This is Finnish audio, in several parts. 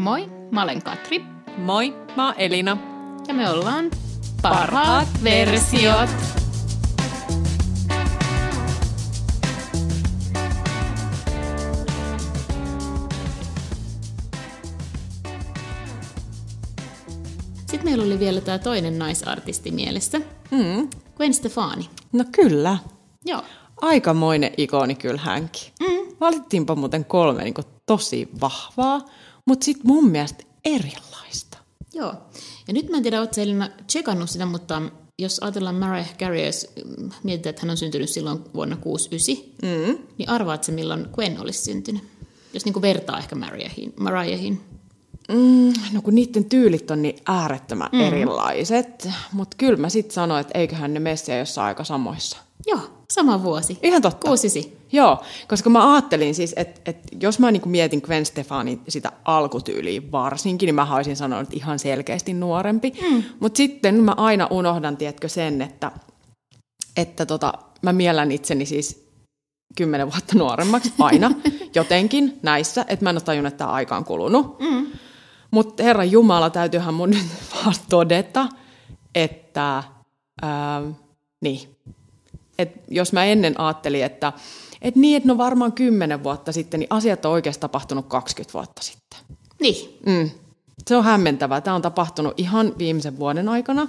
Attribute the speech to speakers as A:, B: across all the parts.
A: Moi, mä olen Katri
B: Moi, mä oon Elina.
A: ja me ollaan parhaat versiot. Sitten meillä oli vielä tämä toinen naisartisti mielessä,
B: Mm.
A: Gwen Stefani.
B: No kyllä.
A: Joo,
B: Aikamoinen ikoni kyllä hänkin. Mm. Valittiinpa muuten kolme niin tosi vahvaa, mutta sitten mun mielestä erilaista.
A: Joo. Ja nyt mä en tiedä, ootko Elina tsekannut sitä, mutta jos ajatellaan Mariah Carey, jos mietitään, että hän on syntynyt silloin vuonna 69,
B: Mm.
A: niin arvaat se, milloin Gwen olisi syntynyt. Jos niin vertaa ehkä Mariahin, Mariahin.
B: Mm, no kun niiden tyylit on niin äärettömän mm. erilaiset, mutta kyllä mä sitten sanoin, että eiköhän ne messiä jossain aika samoissa.
A: Joo, sama vuosi.
B: Ihan totta.
A: Kuusisi.
B: Joo, koska mä ajattelin siis, että, että jos mä niin mietin Gwen Stefanin sitä alkutyyliä varsinkin, niin mä olisin sanonut että ihan selkeästi nuorempi. Mm. Mutta sitten mä aina unohdan, tiedätkö, sen, että, että tota, mä miellän itseni siis kymmenen vuotta nuoremmaksi aina jotenkin näissä, että mä en ole tajunnut, että tämä aika on kulunut. Mm. Mutta Herra Jumala, täytyyhän mun nyt vaan todeta, että ää, niin, et jos mä ennen ajattelin, että et niin, että no varmaan kymmenen vuotta sitten, niin asiat on oikeasti tapahtunut 20 vuotta sitten.
A: Niin.
B: Mm. Se on hämmentävää. Tämä on tapahtunut ihan viimeisen vuoden aikana.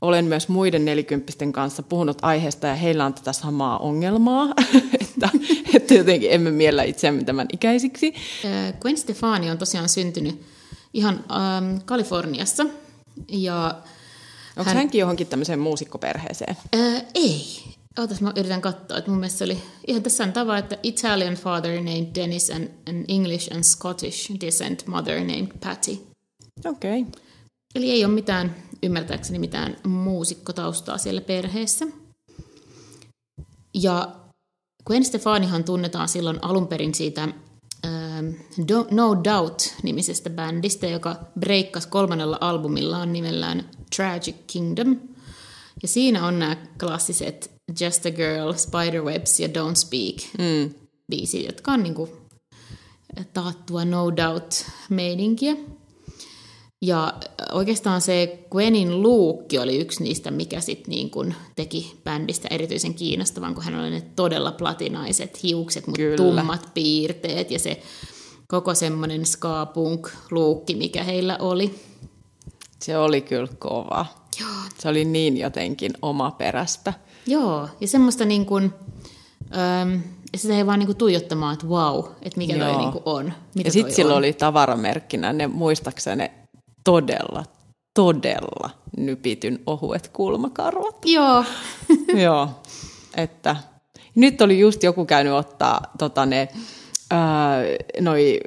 B: Olen myös muiden nelikymppisten kanssa puhunut aiheesta ja heillä on tätä samaa ongelmaa, että, että jotenkin emme miellä itseämme tämän ikäisiksi.
A: Äh, Gwen Stefani on tosiaan syntynyt ihan ähm, Kaliforniassa. Ja
B: Onko hän... hänkin johonkin tämmöiseen muusikkoperheeseen?
A: Äh, ei. Ootas, mä yritän katsoa, että mun mielestä se oli ihan tässä on tava, että Italian father named Dennis and an English and Scottish descent mother named Patty.
B: Okei. Okay.
A: Eli ei ole mitään, ymmärtääkseni mitään muusikkotaustaa siellä perheessä. Ja Gwen Stefanihan tunnetaan silloin alun perin siitä No Doubt-nimisestä bändistä, joka breikkasi kolmannella albumillaan nimellään Tragic Kingdom. Ja siinä on nämä klassiset Just a Girl, Spiderwebs ja Don't Speak
B: Mm.
A: biisit, jotka on niinku taattua No Doubt-meininkiä. Ja oikeastaan se Gwenin luukki oli yksi niistä, mikä sitten niin kun teki bändistä erityisen kiinnostavan, kun hän oli ne todella platinaiset hiukset, mutta
B: Kyllä.
A: tummat piirteet ja se koko semmoinen ska-punk-luukki, mikä heillä oli.
B: Se oli kyllä kova.
A: Joo,
B: Se oli niin jotenkin omaperäistä.
A: Joo, ja semmoista niin kuin, äm, ja sitä ei vaan niin kuin tuijottamaan, että wow, että mikä toi
B: Joo.
A: niin kuin on. Mitä
B: Ja sitten
A: toi
B: sillä oli tavaramerkkinä ne muistaakseni todella, todella nypityn ohuet kulmakarvat.
A: Joo,
B: Joo, että nyt oli just joku käynyt ottaa tota ne, ää, noi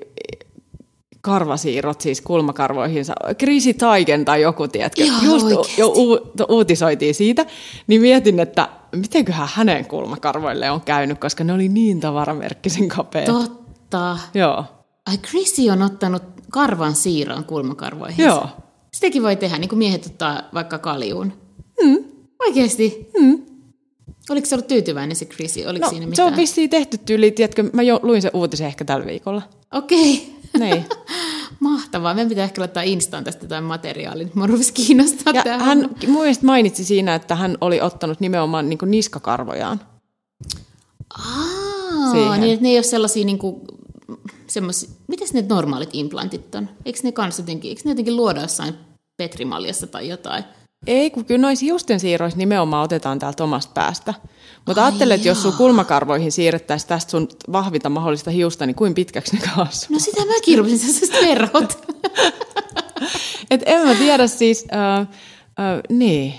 B: karvasiirrot siis kulmakarvoihinsa. Krisi Taigen tai joku, tiedätkö?
A: Ihan
B: just
A: oikeesti.
B: jo u- uutisoitiin siitä, niin mietin, että mitenköhän hänen kulmakarvoille on käynyt, koska ne oli niin tavaramerkkisen kapeat.
A: totta.
B: Joo,
A: Ai Chrissy on ottanut karvan siirron kulmakarvoihin.
B: joo.
A: Sitäkin voi tehdä, niin kuin miehet ottaa vaikka kaljuun. Mm. Oikeasti?
B: Mm.
A: Oliko se ollut tyytyväinen se Chrissy? Oliko
B: No,
A: siinä
B: se
A: mitään?
B: on vissiin tehty tyyli, tiedätkö, mä jo luin sen uutisen ehkä tällä viikolla.
A: Okei.
B: Niin.
A: Mahtavaa. Meidän pitää ehkä laittaa Instaan tästä jotain materiaalia. Mä rupesi kiinnostaa
B: Ja
A: tämä.
B: hän mun mielestä mainitsi siinä, että hän oli ottanut nimenomaan niin niskakarvojaan.
A: Aa,
B: siihen.
A: niin että ne ei ole sellaisia niinku, semmosia, mitäs ne normaalit implantit on? Eikö ne kans jotenkin, eikö ne jotenkin luoda jossain petrimaljassa tai jotain?
B: Ei, kun kyllä noissa hiusten siirroissa nimenomaan otetaan täältä omasta päästä. Mutta
A: Ai
B: ajattele, että jos sun kulmakarvoihin siirrettäisiin tästä sun vahvinta mahdollista hiusta, niin kuin pitkäksi ne kasvaa?
A: No sitä mäkin rupesin sellaisesta verhot.
B: Et en mä tiedä siis, äh, äh, niin.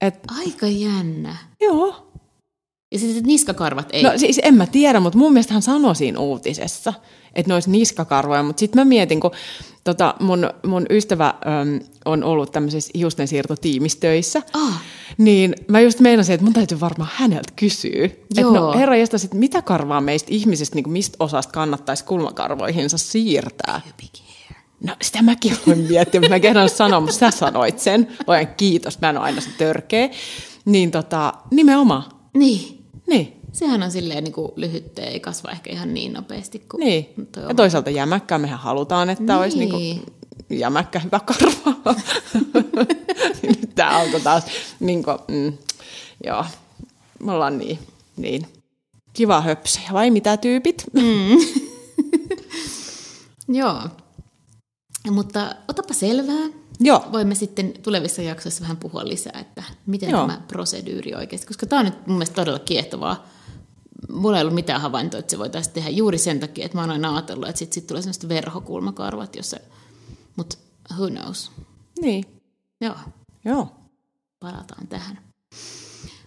B: Et,
A: Aika jännä.
B: joo.
A: Ja sitten niskakarvat ei.
B: No siis en mä tiedä, mutta mun mielestä hän sanoi siinä uutisessa, että ne olisi niskakarvoja, mutta sitten mä mietin, kun tota, mun, mun ystävä äm, on ollut tämmöisessä hiustensiirtotiimissä,
A: Ah.
B: niin mä just meinasin, että mun täytyy varmaan häneltä kysyä, että no herra jästäs, että mitä karvaa meistä ihmisistä, niin kuin mistä osasta kannattaisi kulmakarvoihinsa siirtää? No sitä mäkin olen miettinyt, mä kehdannut sanoa, mutta sä sanoit sen. Voin kiitos, mä en ole aina se törkeä. Niin tota, nimenomaan.
A: Niin.
B: Niin.
A: Sehän on silleen niin kuin lyhyttä, ei kasva ehkä ihan niin nopeasti kuin
B: Niin.
A: toi
B: Ja toisaalta jämäkkää mehän halutaan, että niin. olisi
A: Niin.
B: kuin jämäkkä hyvä karva. Nyt tämä alkoi taas, niin kuin, mm, joo, me ollaan niin, niin kiva höpsejä, vai mitä tyypit?
A: Joo. Mutta otapa selvää.
B: Joo,
A: Voimme sitten tulevissa jaksoissa vähän puhua lisää, että miten
B: Joo.
A: tämä proseduuri oikeasti, koska tämä on nyt mun mielestä todella kiehtovaa. Mulla ei ollut mitään havaintoa, että se voitaisiin tehdä juuri sen takia, että mä oon aina ajatellut, että sitten sit tulee semmoista verhokulmakarvat, jossa... Mutta who knows?
B: niin,
A: Joo,
B: joo.
A: palataan tähän.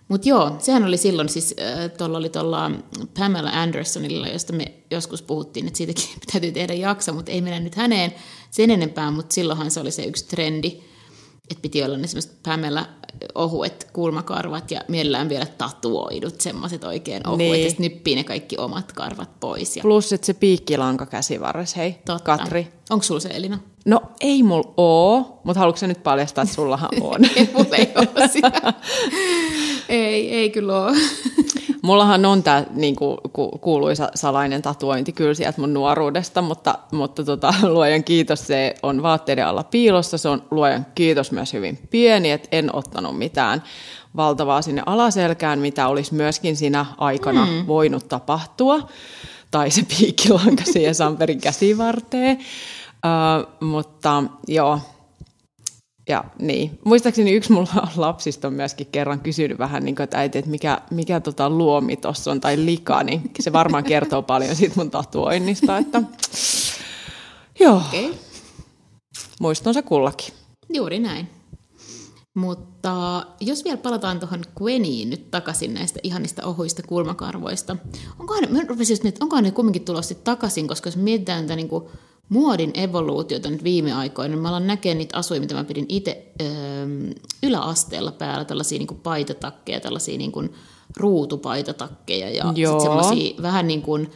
A: Mutta joo, sehän oli silloin siis, äh, tuolla oli tuolla Pamela Andersonilla, josta me joskus puhuttiin, että siitäkin täytyy tehdä jakso, mutta ei mennä nyt häneen sen enempää, mutta silloinhan se oli se yksi trendi, että piti olla ne semmoiset Pamela ohuet kulmakarvat ja mielellään vielä tatuoidut, semmoiset oikein ohuet,
B: Niin.
A: ja sitten nyppii ne kaikki omat karvat pois. Ja
B: Plus, että se piikkilanka käsivarres, hei,
A: totta.
B: Katri.
A: Onko sulla se Elina?
B: No ei mulla oo, mutta haluatko sä nyt paljastaa, että sullahan on?
A: Ei, mulla ei ole sitä. ei, ei kyllä ole.
B: Mullahan on tämä niinku, ku, kuuluisa salainen tatuointi kyllä sieltä mun nuoruudesta, mutta, mutta tota, luojan kiitos, se on vaatteiden alla piilossa. Se on luojan kiitos myös hyvin pieni, että en ottanut mitään valtavaa sinne alaselkään, mitä olisi myöskin siinä aikana mm. voinut tapahtua. Tai se piikkilanka siihen Samperin käsivarteen. Uh, mutta joo, ja niin. Muistaakseni yksi mulla lapsista on myöskin kerran kysynyt vähän, niin kuin, että äiti, että mikä, mikä tota luomi tuossa on, tai lika, niin se varmaan kertoo paljon siitä mun tatuoinnista, että joo.
A: Okay.
B: muiston se kullakin.
A: Juuri näin. Mutta jos vielä palataan tuohon Gweniin nyt takaisin näistä ihanista ohuista kulmakarvoista. Onkohan, mä rupesin just että onkohan ne kumminkin tulossa takaisin, koska jos mietitään tätä niinku muodin evoluutiota nyt viime aikoina, niin mä alan näkemään niitä asuja, mitä mä pidin itse öö, yläasteella päällä, tällaisia niinku paitatakkeja, tällaisia niinku ruutupaitatakkeja ja sitten semmoisia vähän niin kuin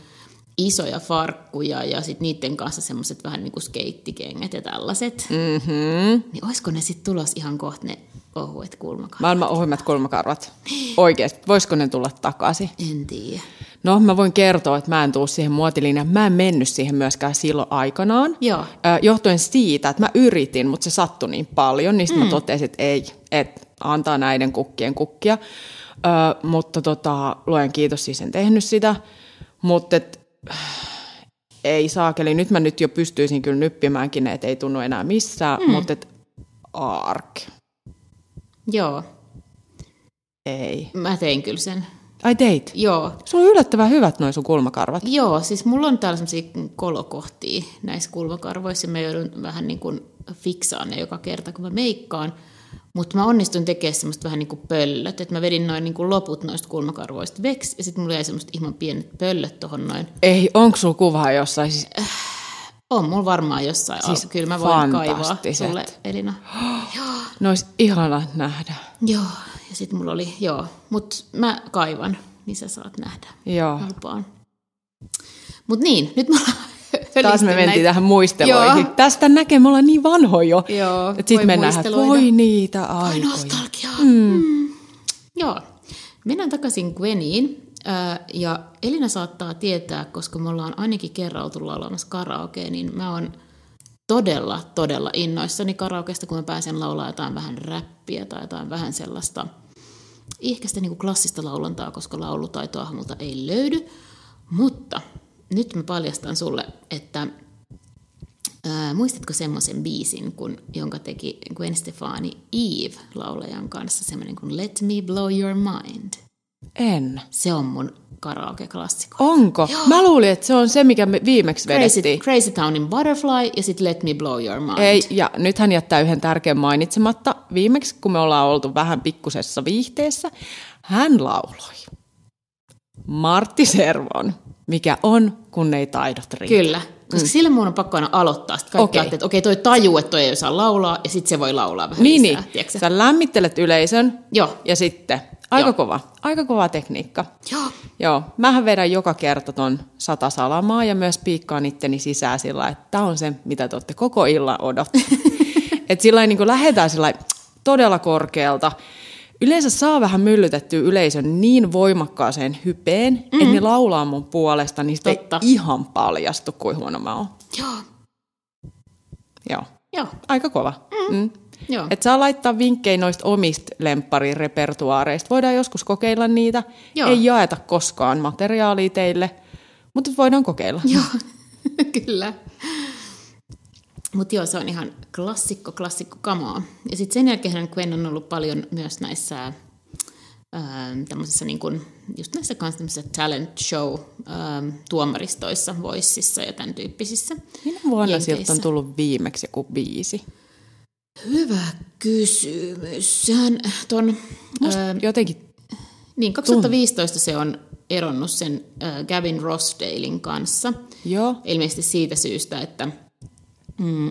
A: isoja farkkuja ja sitten niiden kanssa semmoiset vähän niin kuin skeittikengät ja tällaiset.
B: Mm-hmm.
A: Niin olisiko ne sitten tulos ihan kohta ne ohuet kulmakarvat?
B: Maailman ohimmat kulmakarvat. Oikeasti, voisiko ne tulla takaisin?
A: En tiedä.
B: No, mä voin kertoa, että mä en tuu siihen muotilinjaan. Mä en mennyt siihen myöskään silloin aikanaan.
A: Joo.
B: Johtuen siitä, että mä yritin, mutta se sattui niin paljon, niin mm. mä totesin, että ei, että antaa näiden kukkien kukkia. Ö, mutta tota, luojan kiitos, siis en tehnyt sitä. Mutta ei saakeli. Nyt mä nyt jo pystyisin kyllä nyppimäänkin, että ei tunnu enää missään, mm. mutta et, ark.
A: Joo,
B: Ei.
A: mä tein kyllä sen.
B: Ai teit?
A: Joo,
B: Sulla on yllättävän hyvät noin sun kulmakarvat.
A: Joo, siis mulla on täällä semmoisia kolokohtia näissä kulmakarvoissa. Mä joudun vähän niin kuin fiksaan ne joka kerta, kun mä meikkaan. Mutta mä onnistuin tekemään semmoista vähän niin kuin pöllöt. Että mä vedin noin niin kuin loput noista kulmakarvoista veksi. Ja sitten mulla jäi semmoista ihan pienet pöllöt tohon noin.
B: Ei, onko sulla kuvaa jossain? Siis
A: On mulla varmaan jossain.
B: Siis
A: Kyllä mä voin kaivaa sulle, Elina.
B: Ne olisi ihana nähdä.
A: Joo, ja sitten mulla oli, joo. Mutta mä kaivan, niin sä saat nähdä.
B: Joo.
A: Mä lupaan. Mut niin, nyt mä
B: Taas me mentiin tähän muisteloihin.
A: Joo.
B: Tästä näkee, me ollaan niin vanhoja jo.
A: Joo,
B: Sitten
A: voi
B: mennään, voi niitä
A: Ai
B: aikoja.
A: nostalgiaa. Mm. Mm. Joo. Mennään takaisin Gweniin. Äh, Ja Elina saattaa tietää, koska me ollaan ainakin kerran oltu laulamassa karaokea, niin mä oon todella, todella innoissani karaokeesta, kun mä pääsen laulaa jotain vähän räppiä tai jotain vähän sellaista ehkä sitä niin kuin klassista laulantaa, koska laulutaitoa multa ei löydy. Mutta nyt mä paljastan sulle, että ää, muistatko semmoisen biisin, kun, jonka teki Gwen Stefani Eve laulajan kanssa, semmoinen kuin Let Me Blow Your Mind.
B: En.
A: Se on mun karaoke-klassikko.
B: Onko? Mä luulin, että se on se, mikä me viimeksi
A: Crazy,
B: vedettiin.
A: Crazy Townin Butterfly ja sitten Let Me Blow Your Mind.
B: Ei, ja nyt hän jättää yhden tärkeän mainitsematta. Viimeksi, kun me ollaan oltu vähän pikkusessa viihteessä, hän lauloi Martti Servon, mikä on, kun ei taidot riitä.
A: Kyllä, koska mm. sille mun on pakko aina aloittaa. Sitten kaikki okay. että okei, toi tajuu, että toi ei osaa laulaa, ja sitten se voi laulaa vähän
B: Niin,
A: lisää.
B: niin.
A: tiedätkö sä?
B: Lämmittelet yleisön
A: Joo.
B: ja sitten, aika
A: Joo.
B: kova, aika kova tekniikka.
A: Joo.
B: Joo, mähän vedän joka kerta ton sata salamaa ja myös piikkaan itteni sisään sillä, että tämä on se, mitä te olette koko illan odottaa. että sillä niin lähdetään sillä todella korkealta, yleensä saa vähän myllytettyä yleisön niin voimakkaaseen hypeen, mm. että ne laulaa mun puolesta, niin sitten
A: Totta.
B: ei ihan paljastu, kuin huono mä oon.
A: Joo.
B: Joo.
A: Joo.
B: Aika kova. Mm. Mm.
A: Joo.
B: Et saa laittaa vinkkejä noista omista lempparirepertuaareista. Voidaan joskus kokeilla niitä.
A: Joo.
B: Ei jaeta koskaan materiaalia teille, mutta voidaan kokeilla.
A: Joo, kyllä. Mutta joo, se on ihan klassikko, klassikko kamaa. Ja sitten sen jälkeen Gwen on ollut paljon myös näissä ää, tämmöisissä niin kun, just näissä kanssa talent show ää, tuomaristoissa, voississa ja tämän tyyppisissä.
B: Minä vuonna
A: Jenkeissä.
B: sieltä on tullut viimeksi joku biisi?
A: Hyvä kysymys. Sehän ton, ää,
B: Jotenkin,
A: niin 2015 se on eronnut sen ää, Gavin Rossdalein kanssa.
B: joo.
A: Ilmeisesti siitä syystä, että mm,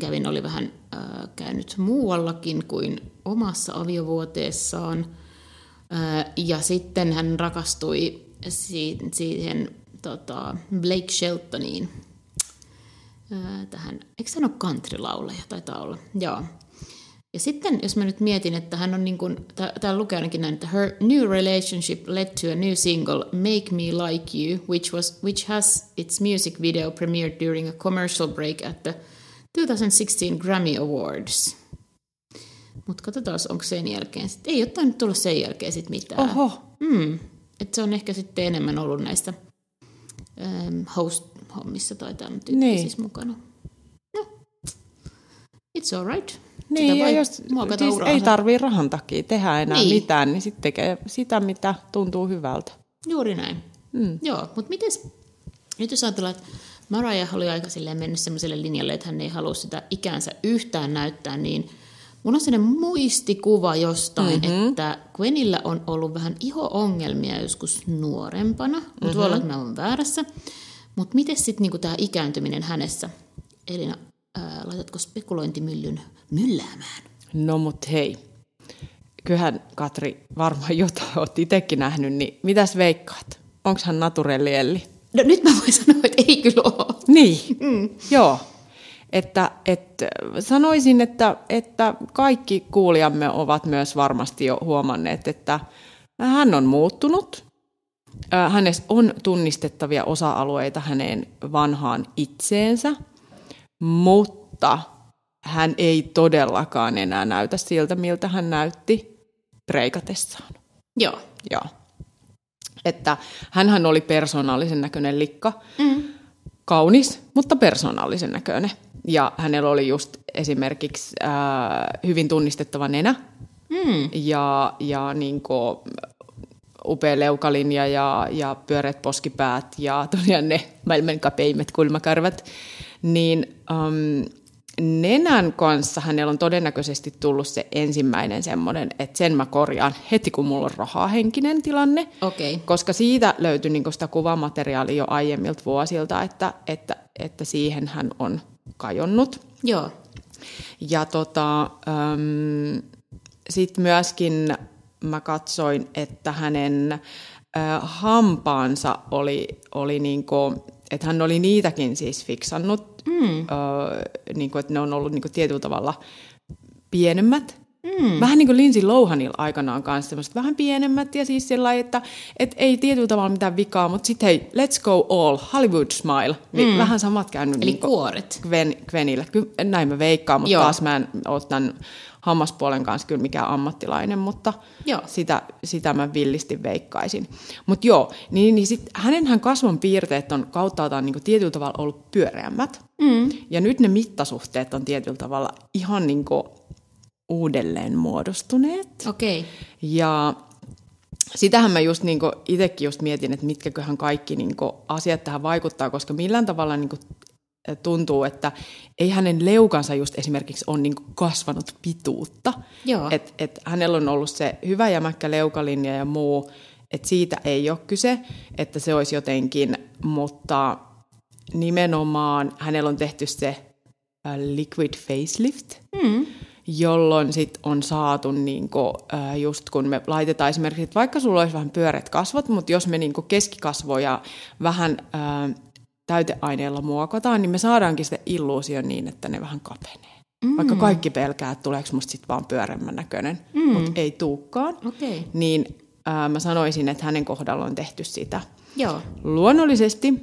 A: Gavin oli vähän äh, käynyt muuallakin kuin omassa aviovuoteessaan. Äh, ja sitten hän rakastui si- siihen tota, Blake Sheltoniin. Äh, tähän, eikö hän ole country-laulaja? Taitaa olla, joo. Ja sitten, jos mä nyt mietin, että hän on niin kuin, täällä lukee ainakin näin, että her new relationship led to a new single, Make Me Like You, which, was, which has its music video premiered during a commercial break at the 2016 Grammy Awards. Mutta katsotaan, onko sen jälkeen. Sit, ei ole tainnut tulla sen jälkeen sit mitään.
B: Oho.
A: Mm. Et se on ehkä sitten enemmän ollut näistä ähm, host-hommissa tai tämän tyyppisissä
B: Niin.
A: mukana. No, it's alright.
B: Niin,
A: Sitä voi
B: jos siis ei tarvii rahan takia tehdä enää
A: Niin.
B: mitään, niin sitten tekee sitä, mitä tuntuu hyvältä.
A: Juuri näin.
B: Mm.
A: Joo, mutta mites, nyt jos ajatellaan, että Mariah oli aika silleen mennyt semmoiselle linjalle, että hän ei halua sitä ikänsä yhtään näyttää, niin mun on sellainen muistikuva jostain, mm-hmm. että Gwenillä on ollut vähän iho-ongelmia joskus nuorempana, mutta mm-hmm. voi olla, että mä oon väärässä. Mutta miten sitten niinku tämä ikääntyminen hänessä? Elina, ää, laitatko spekulointimyllyn mylläämään?
B: No mut hei, kyllähän Katri varmaan jotain oot itsekin nähnyt, niin mitäs veikkaat? Onko hän naturellielli?
A: No nyt mä voin sanoa, että ei kyllä ole.
B: Niin, mm. joo. Että, että sanoisin, että, että kaikki kuulijamme ovat myös varmasti jo huomanneet, että hän on muuttunut. Ö, Hänessä on tunnistettavia osa-alueita häneen vanhaan itseensä, mutta hän ei todellakaan enää näytä siltä, miltä hän näytti preikatessaan.
A: Joo.
B: Joo. Että hänhän oli persoonallisen näköinen likka.
A: Mm.
B: Kaunis, mutta persoonallisen näköinen. Ja hänellä oli just esimerkiksi ää, hyvin tunnistettava nenä
A: Mm.
B: ja, ja niin kuin upea leukalinja ja, ja pyöreät poskipäät ja tosiaan ne maailman kapeimmat kulmakarvat. Niin um, nenän kanssa hänellä on todennäköisesti tullut se ensimmäinen semmoinen, että sen mä korjaan heti kun mulla on rahaa henkinen tilanne.
A: Okei.
B: Koska siitä löytyi niin sitä kuvamateriaalia jo aiemmilta vuosilta, että, että, että siihen hän on kajonnut.
A: Joo.
B: Ja tota, ähm, sitten myöskin mä katsoin, että hänen äh, hampaansa oli, oli niinku, että hän oli niitäkin siis fiksannut, mm. äh, niinku, että ne on ollut niinku tietyllä tavalla pienemmät. Mm. Vähän niin kuin Lindsay Lohanilla aikanaan kanssa semmoiset vähän pienemmät ja siis sellainen, että et ei tietyllä tavalla mitään vikaa, mutta sitten hei, let's go all, Hollywood smile. Niin mm. vähän samat käynyt
A: Eli
B: niinku
A: kuoret.
B: Gwen, Gwenille. Kyllä näin mä veikkaan, mutta
A: Joo.
B: taas mä en ole tämän hammaspuolen kanssa kyllä mikään ammattilainen, mutta
A: Joo.
B: sitä, sitä mä villisti veikkaisin. Mutta joo, niin, niin sit hänenhän kasvon piirteet on kauttaaltaan niin tietyllä tavalla ollut pyöreämmät. Mm. Ja nyt ne mittasuhteet on tietyllä tavalla ihan niin uudelleen muodostuneet.
A: Okei. Okay.
B: Ja sitähän mä just niin itsekin just mietin, että mitkäköhän kaikki niin asiat tähän vaikuttaa, koska millään tavalla niin tuntuu, että ei hänen leukansa just esimerkiksi ole niin kasvanut pituutta.
A: Joo.
B: Et, et hänellä on ollut se hyvä jämäkkä leukalinja ja muu, että siitä ei ole kyse, että se olisi jotenkin, mutta nimenomaan hänellä on tehty se liquid facelift, mm. jolloin sit on saatu niinku, just kun me laitetaan esimerkiksi, että vaikka sulla olisi vähän pyöreät kasvot, mutta jos me niinku keskikasvoja vähän täyteaineella muokataan, niin me saadaankin se illuusio niin, että ne vähän kapenee. mm. vaikka kaikki pelkää, että tuleeko musta sitten vaan pyöremmän näköinen, mm. mutta ei tuukkaan,
A: Okay.
B: niin ää, mä sanoisin, että hänen kohdalla on tehty sitä.
A: Joo.
B: Luonnollisesti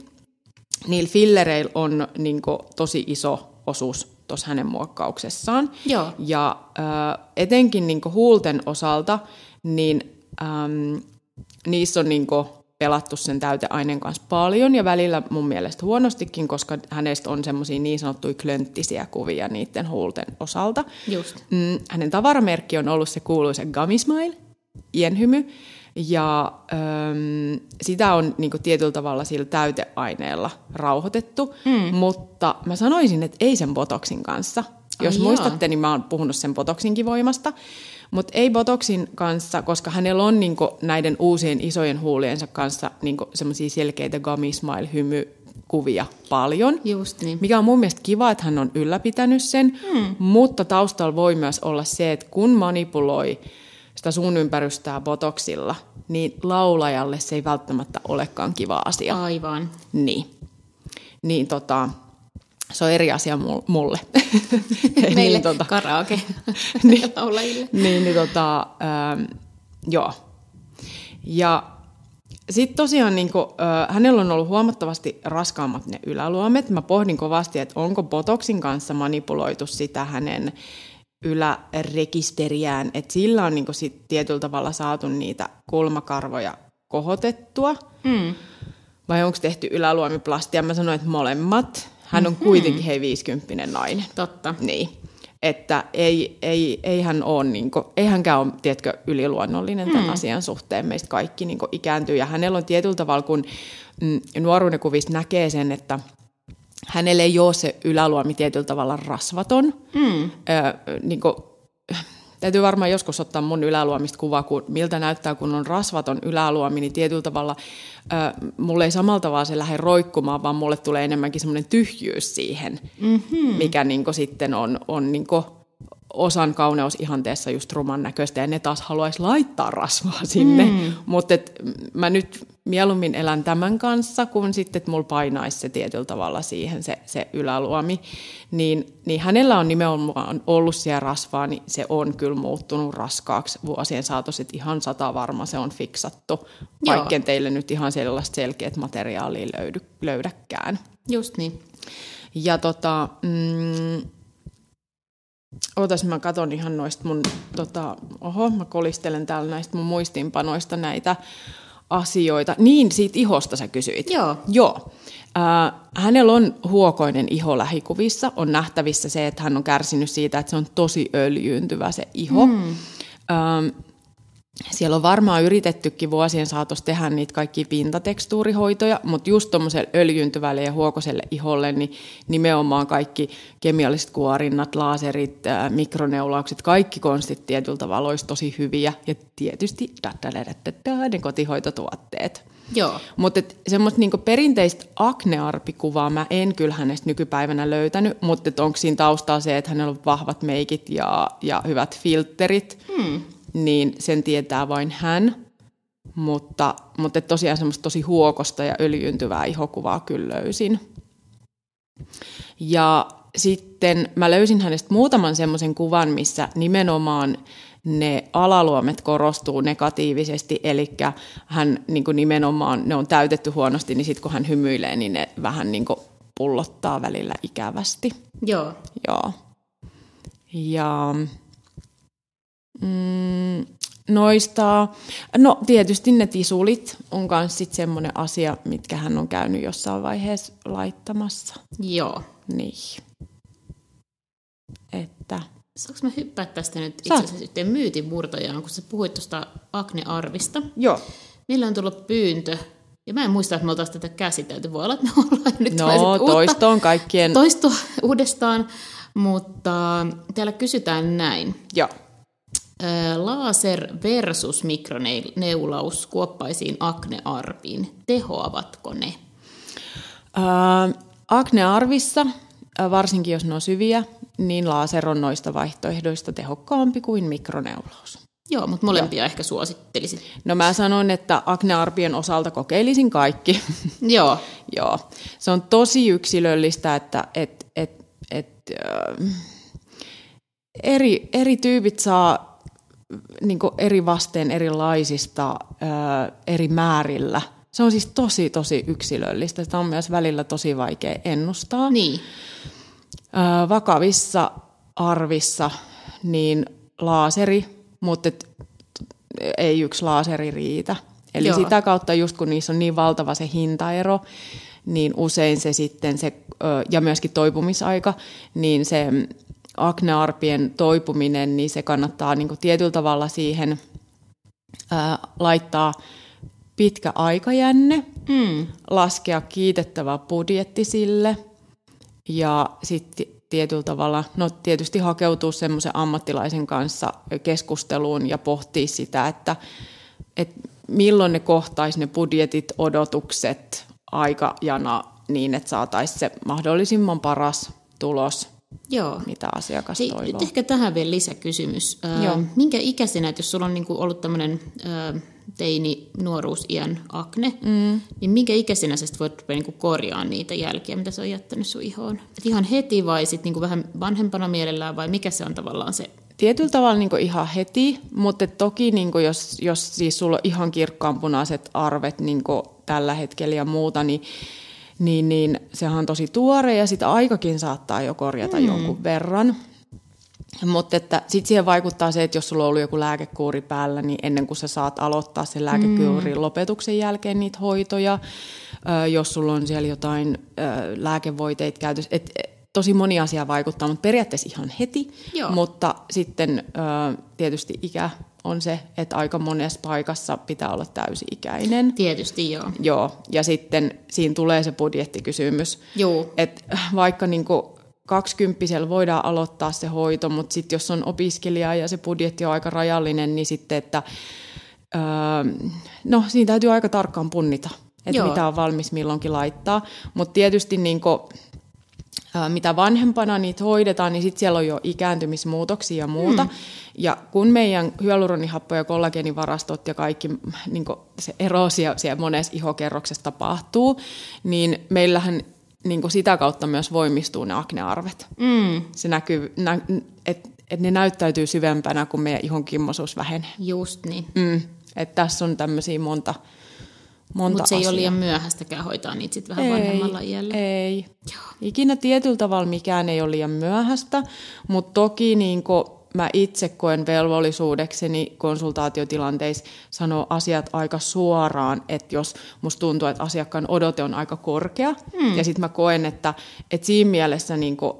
B: niillä fillereillä on niin tosi iso osuus tuossa hänen muokkauksessaan.
A: Joo.
B: Ja äh, etenkin niin huulten osalta, niin ähm, niissä on niin pelattu sen täyteaineen kanssa paljon ja välillä mun mielestä huonostikin, koska hänestä on semmoisia niin sanottuja klönttisiä kuvia niiden huulten osalta.
A: Just.
B: Mm, hänen tavaramerkki on ollut se kuuluisa Gummy Smile, ienhymy, ja äm, sitä on niin kuin, tietyllä tavalla sillä täyteaineella rauhoitettu, mm. mutta mä sanoisin, että ei sen botoksin kanssa. Jos
A: Ai
B: muistatte, niin mä oon puhunut sen botoksinkin voimasta, mutta ei botoksin kanssa, koska hänellä on niin kuin, näiden uusien isojen huuliensa kanssa niin semmoisia selkeitä gummy smile hymy kuvia paljon.
A: Just niin.
B: Mikä on mun mielestä kiva, että hän on ylläpitänyt sen, hmm. mutta taustalla voi myös olla se, että kun manipuloi sitä suun ympärystää botoksilla, niin laulajalle se ei välttämättä olekaan kiva asia.
A: Aivan.
B: Niin. Niin tota, se on eri asia mulle.
A: Meille niin, tota, karaoke
B: niin,
A: laulajille.
B: Niin, niin tota, ähm, joo. Ja sitten tosiaan niin kun, äh, hänellä on ollut huomattavasti raskaammat ne yläluomet. Mä pohdin kovasti, että onko Botoksin kanssa manipuloitu sitä hänen ylärekisteriään, että sillä on niin sit tietyllä tavalla saatu niitä kulmakarvoja kohotettua. Mm. Vai onko tehty yläluomiplastia? Mä sanoin, että molemmat. Hän on mm-hmm. kuitenkin hei 50 nainen.
A: Totta.
B: Niin. Että ei, ei, ei hän ole, niin kuin, ei hänkään ole, tiedätkö, yliluonnollinen tämän mm. asian suhteen. Meistä kaikki niin kuin, ikääntyy ja hänellä on tietyllä tavalla, kun mm, nuoruuden kuvista näkee sen, että hänelle ei ole se yläluomi tietyllä tavalla rasvaton. Mm. Ö, niin kuin, täytyy varmaan joskus ottaa mun yläluomista kuva, kun miltä näyttää, kun on rasvaton yläluomi, niin tietyllä tavalla ö, mulle ei samalla tavalla se lähde roikkumaan, vaan mulle tulee enemmänkin semmoinen tyhjyys siihen, mm-hmm. mikä niin sitten on, on niin osan kauneusihanteessa just ruman näköistä ja ne taas haluaisi laittaa rasvaa sinne. Mm. Mutta mä nyt mieluummin elän tämän kanssa, kun sitten, että mulla painaisi se tietyllä tavalla siihen se, se yläluomi. Niin, niin hänellä on nimenomaan ollut siellä rasvaa, niin se on kyllä muuttunut raskaaksi vuosien saatossa, että ihan sata varma se on fiksattu, vaikka teille nyt ihan sellaista selkeät materiaalia löydy, löydäkään.
A: Just niin.
B: Ja tota, mm, Ootas, mä katon ihan noista mun, tota, oho, mä kolistelen täällä näistä mun muistiinpanoista näitä asioita. Niin, siitä ihosta sä kysyit.
A: Joo.
B: Joo. Äh, hänellä on huokoinen iho lähikuvissa. On nähtävissä se, että hän on kärsinyt siitä, että se on tosi öljyyntyvä se iho. Mm. Ähm, siellä on varmaan yritettykin vuosien saatossa tehdä niitä kaikki pintatekstuurihoitoja, mutta just tuommoiselle öljyntyvälle ja huokoselle iholle, niin nimenomaan kaikki kemialliset kuorinnat, laaserit, mikroneulaukset, kaikki konstit tietyllä tavalla olisi tosi hyviä. Ja tietysti ne kotihoitotuotteet.
A: Joo.
B: Mutta semmoista niinku perinteistä aknearpikuvaa mä en kyllä hänestä nykypäivänä löytänyt, mutta onko siinä taustalla se, että hänellä on vahvat meikit ja, ja hyvät filterit. Hmm niin sen tietää vain hän. Mutta, mutta tosiaan semmoista tosi huokosta ja öljyntyvää ihokuvaa kyllä löysin. Ja sitten mä löysin hänestä muutaman semmoisen kuvan, missä nimenomaan ne alaluomet korostuu negatiivisesti, eli hän niin kuin nimenomaan, ne on täytetty huonosti, niin sitten kun hän hymyilee, niin ne vähän niin kuin pullottaa välillä ikävästi.
A: Joo.
B: Joo. Ja Mm, noista, no tietysti ne tisulit on myös sitten semmoinen asia, mitkä hän on käynyt jossain vaiheessa laittamassa.
A: Joo.
B: Niin. Että.
A: Saanko mä hyppää tästä nyt itse asiassa yhteen myytin murtajaan, kun sä puhuit tuosta Akne-arvista.
B: Joo.
A: Meillä on tullut pyyntö, ja mä en muista, että me oltaisiin tätä käsitelty. Voi olla, että me ollaan nyt
B: No, toisto on kaikkien...
A: Toisto uudestaan, mutta täällä kysytään näin.
B: Joo.
A: Laser versus mikroneulaus kuoppaisiin aknearviin. Tehoavatko ne?
B: Äh, aknearvissa, varsinkin jos ne on syviä, niin laser on noista vaihtoehdoista tehokkaampi kuin mikroneulaus.
A: Joo, mutta molempia Joo. ehkä suosittelisit.
B: No mä sanon, että aknearpien osalta kokeilisin kaikki.
A: Joo.
B: Joo. Se on tosi yksilöllistä, että et, et, et, äh, eri, eri tyypit saa niin eri vasteen erilaisista ö, eri määrillä. Se on siis tosi, tosi yksilöllistä. Sitä on myös välillä tosi vaikea ennustaa.
A: Niin.
B: Ö, vakavissa arvissa niin laaseri, mutta et, ei yksi laaseri riitä. Eli Joo. sitä kautta just kun niissä on niin valtava se hintaero, niin usein se sitten se, ja myöskin toipumisaika, niin se aknearpien toipuminen, niin se kannattaa niin kuin tietyllä tavalla siihen ää, laittaa pitkä aikajänne, mm. laskea kiitettävä budjetti sille ja sitten tietyllä tavalla, no tietysti hakeutua semmoisen ammattilaisen kanssa keskusteluun ja pohtia sitä, että, että milloin ne kohtaisi ne budjetit, odotukset, aikajana niin, että saataisiin se mahdollisimman paras tulos, Joo. mitä asiakas Hei, toivoo.
A: Nyt ehkä tähän vielä lisäkysymys. Joo. Minkä ikäisenä, jos sulla on niinku ollut tämmöinen teini nuoruusiän akne, mm. niin minkä ikäisenä sä voit niinku korjaa niitä jälkiä, mitä se on jättänyt sun ihoon? Et ihan heti vai sitten niinku vähän vanhempana mielellään vai mikä se on tavallaan se
B: Tietyllä tavalla niin ihan heti, mutta toki niin jos, jos siis sulla on ihan kirkkaanpunaiset arvet niin tällä hetkellä ja muuta, niin, niin, niin sehän on tosi tuore ja sitä aikakin saattaa jo korjata mm. jonkun verran. Mutta sitten siihen vaikuttaa se, että jos sulla on ollut joku lääkekuuri päällä, niin ennen kuin sä saat aloittaa sen lääkekuurin mm. lopetuksen jälkeen niitä hoitoja, jos sulla on siellä jotain lääkevoiteita käytössä, et, tosi moni asia vaikuttaa, mutta periaatteessa ihan heti. Joo. Mutta sitten tietysti ikä on se, että aika monessa paikassa pitää olla täysi-ikäinen.
A: Tietysti joo.
B: Joo, ja sitten siinä tulee se budjettikysymys. Joo. Että vaikka niinku kaksikymppisellä voidaan aloittaa se hoito, mutta sitten jos on opiskelija ja se budjetti on aika rajallinen, niin sitten, että öö, no siinä täytyy aika tarkkaan punnita, että mitä on valmis milloinkin laittaa. Mutta tietysti niinku, mitä vanhempana niitä hoidetaan, niin sitten siellä on jo ikääntymismuutoksia ja muuta. Mm. Ja kun meidän hyaluronihappo- ja kollageenivarastot ja kaikki niin se erosio siellä monessa ihokerroksessa tapahtuu, niin meillähän niin sitä kautta myös voimistuu ne aknearvet. Mm. Se näkyy, nä, että et ne näyttäytyy syvempänä, kun meidän ihon kimmosuus vähenee.
A: Just niin.
B: Mm. Et tässä on tämmöisiä monta, monta
A: Mutta se ei ole liian myöhäistäkään hoitaa niitä sitten vähän ei, vanhemmalla iällä.
B: Ei. Joo. Ikinä tietyllä tavalla mikään ei ole liian myöhäistä, mutta toki niin mä itse koen velvollisuudekseni konsultaatiotilanteissa sanoa asiat aika suoraan, että jos musta tuntuu, että asiakkaan odote on aika korkea, mm. ja sitten mä koen, että, että siinä mielessä niin kuin,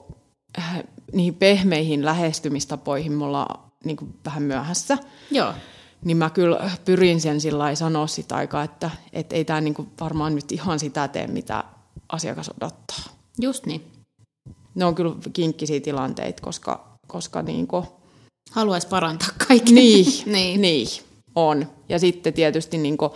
B: äh, niihin pehmeihin lähestymistapoihin mulla on niin kuin vähän myöhässä.
A: Joo
B: niin mä kyllä pyrin sen sillä sanoa sitä aikaa, että, että ei tämä niinku varmaan nyt ihan sitä tee, mitä asiakas odottaa.
A: Just niin.
B: Ne on kyllä kinkkisiä tilanteita, koska, koska niinku...
A: Haluaisi parantaa kaikki.
B: Niin, niin. niin, on. Ja sitten tietysti niinku,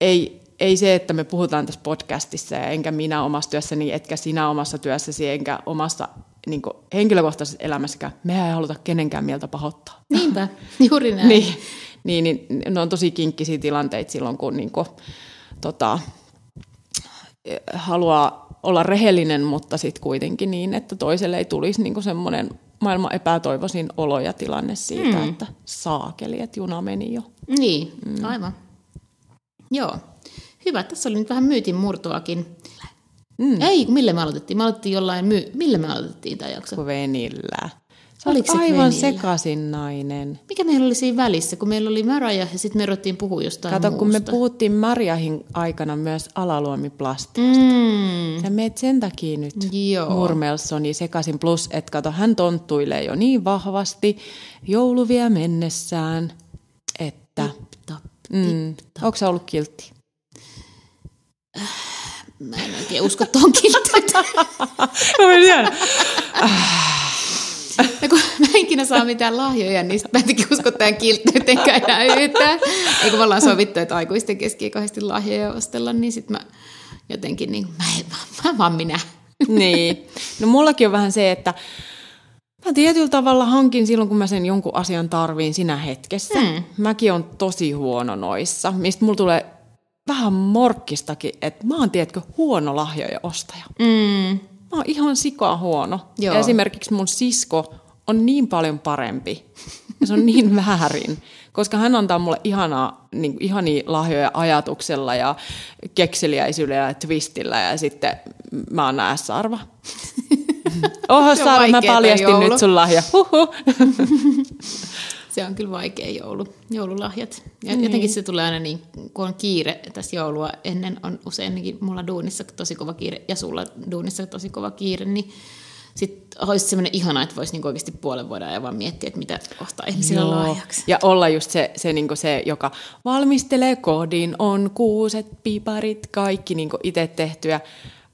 B: ei, ei se, että me puhutaan tässä podcastissa, ja enkä minä omassa työssäni, etkä sinä omassa työssäsi, enkä omassa niin henkilökohtaisessa elämässäkään, me ei haluta kenenkään mieltä pahoittaa.
A: Niinpä, juuri näin.
B: niin, niin, niin, ne on tosi kinkkisiä tilanteita silloin, kun niin kuin, tota, haluaa olla rehellinen, mutta sitten kuitenkin niin, että toiselle ei tulisi niin semmoinen maailman epätoivoisin olo ja tilanne siitä, mm. että saakeli, että juna meni jo.
A: Niin, mm. aivan. Joo. Hyvä, tässä oli nyt vähän myytin murtoakin. Mm. Ei, millä me aloitettiin? Me aloitettiin jollain, my... millä me aloitettiin tämä jakso?
B: Venillä. Sä Oliko se aivan venillä? sekaisin nainen.
A: Mikä meillä oli siinä välissä, kun meillä oli Maraja ja sitten me ruvettiin puhua jostain
B: Kato, muusta. kun me puhuttiin Marjahin aikana myös alaluomiplastiasta. Mm. Sä meet sen takia nyt Joo. Murmelsoni sekaisin. Plus, että kato, hän tonttuilee jo niin vahvasti jouluvia mennessään, että... Tip, tap, mm. Onko sä ollut kiltti?
A: Äh Mä en oikein usko tuon kiltteyteen. Ja kun mä en ikinä saa mitään lahjoja, niin mä en usko tähän kiltteyteenkään enää yhtään. Ei kun me ollaan sovittu, että aikuisten keski kahdesti lahjoja ostella, niin sit mä jotenkin niin, mä, en, mä, mä vaan minä.
B: Niin. No mullakin on vähän se, että Mä tietyllä tavalla hankin silloin, kun mä sen jonkun asian tarviin sinä hetkessä. Mm. Mäkin on tosi huono noissa, mistä mulla tulee vähän morkkistakin, että mä oon, tiedätkö, huono lahjoja ostaja. Mm. Mä oon ihan sikaa huono. Joo. Ja esimerkiksi mun sisko on niin paljon parempi. Ja se on niin väärin, koska hän antaa mulle ihanaa, niin, ihania lahjoja ajatuksella ja kekseliäisyydellä ja twistillä ja sitten mä oon S-arva. Oho, Saara, mä paljastin joulu. nyt sun lahja. Huhu.
A: se on kyllä vaikea joulu, joululahjat. Ja niin. jotenkin se tulee aina niin, kun on kiire tässä joulua ennen, on useinkin mulla duunissa tosi kova kiire ja sulla duunissa tosi kova kiire, niin sitten olisi semmoinen ihana, että voisi niinku oikeasti puolen vuoden ajan vaan miettiä, että mitä ostaa ihmisille Joo. lahjaksi.
B: Ja olla just se, se, niinku se, joka valmistelee kodin, on kuuset, piparit, kaikki niinku itse tehtyä.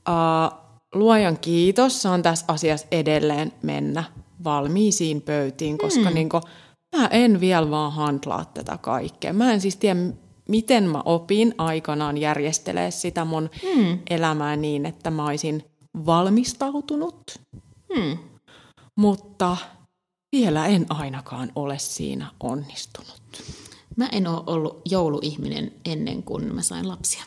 B: Uh, luojan kiitos, saan tässä asiassa edelleen mennä valmiisiin pöytiin, koska mm. niinku, mä en vielä vaan handlaa tätä kaikkea. Mä en siis tiedä, miten mä opin aikanaan järjestelee sitä mun mm. elämää niin, että mä olisin valmistautunut. Mm. Mutta vielä en ainakaan ole siinä onnistunut.
A: Mä en ole ollut jouluihminen ennen kuin mä sain lapsia.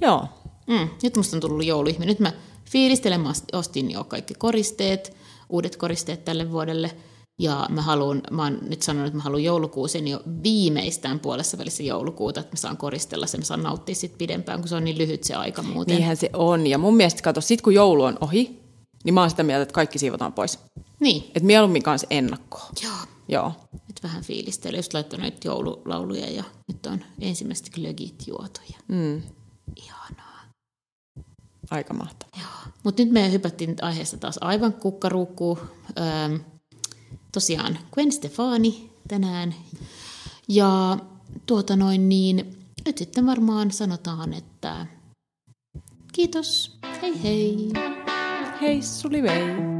B: Joo.
A: Mm. Nyt musta on tullut jouluihminen. Nyt mä fiilistelen, mä ostin jo kaikki koristeet, uudet koristeet tälle vuodelle – ja mä, haluan, mä oon nyt sanonut, että mä haluan joulukuusen jo viimeistään puolessa välissä joulukuuta, että mä saan koristella sen, mä saan nauttia sit pidempään, kun se on niin lyhyt se aika muuten.
B: Niinhän se on. Ja mun mielestä, kato, sit kun joulu on ohi, niin mä oon sitä mieltä, että kaikki siivotaan pois.
A: Niin.
B: Että mieluummin kanssa ennakkoa.
A: Joo.
B: Joo.
A: Nyt vähän fiilistely, just laittanut näitä joululauluja ja nyt on ensimmäiset glögit juotuja. Mm. Ihanaa.
B: Aika mahtavaa.
A: Joo. Mutta nyt me hypättiin aiheesta taas aivan kukkaruukkuun. Öö, tosiaan Gwen Stefani tänään. Ja tuota noin niin, nyt sitten varmaan sanotaan, että kiitos, hei hei.
B: Hei suli vei.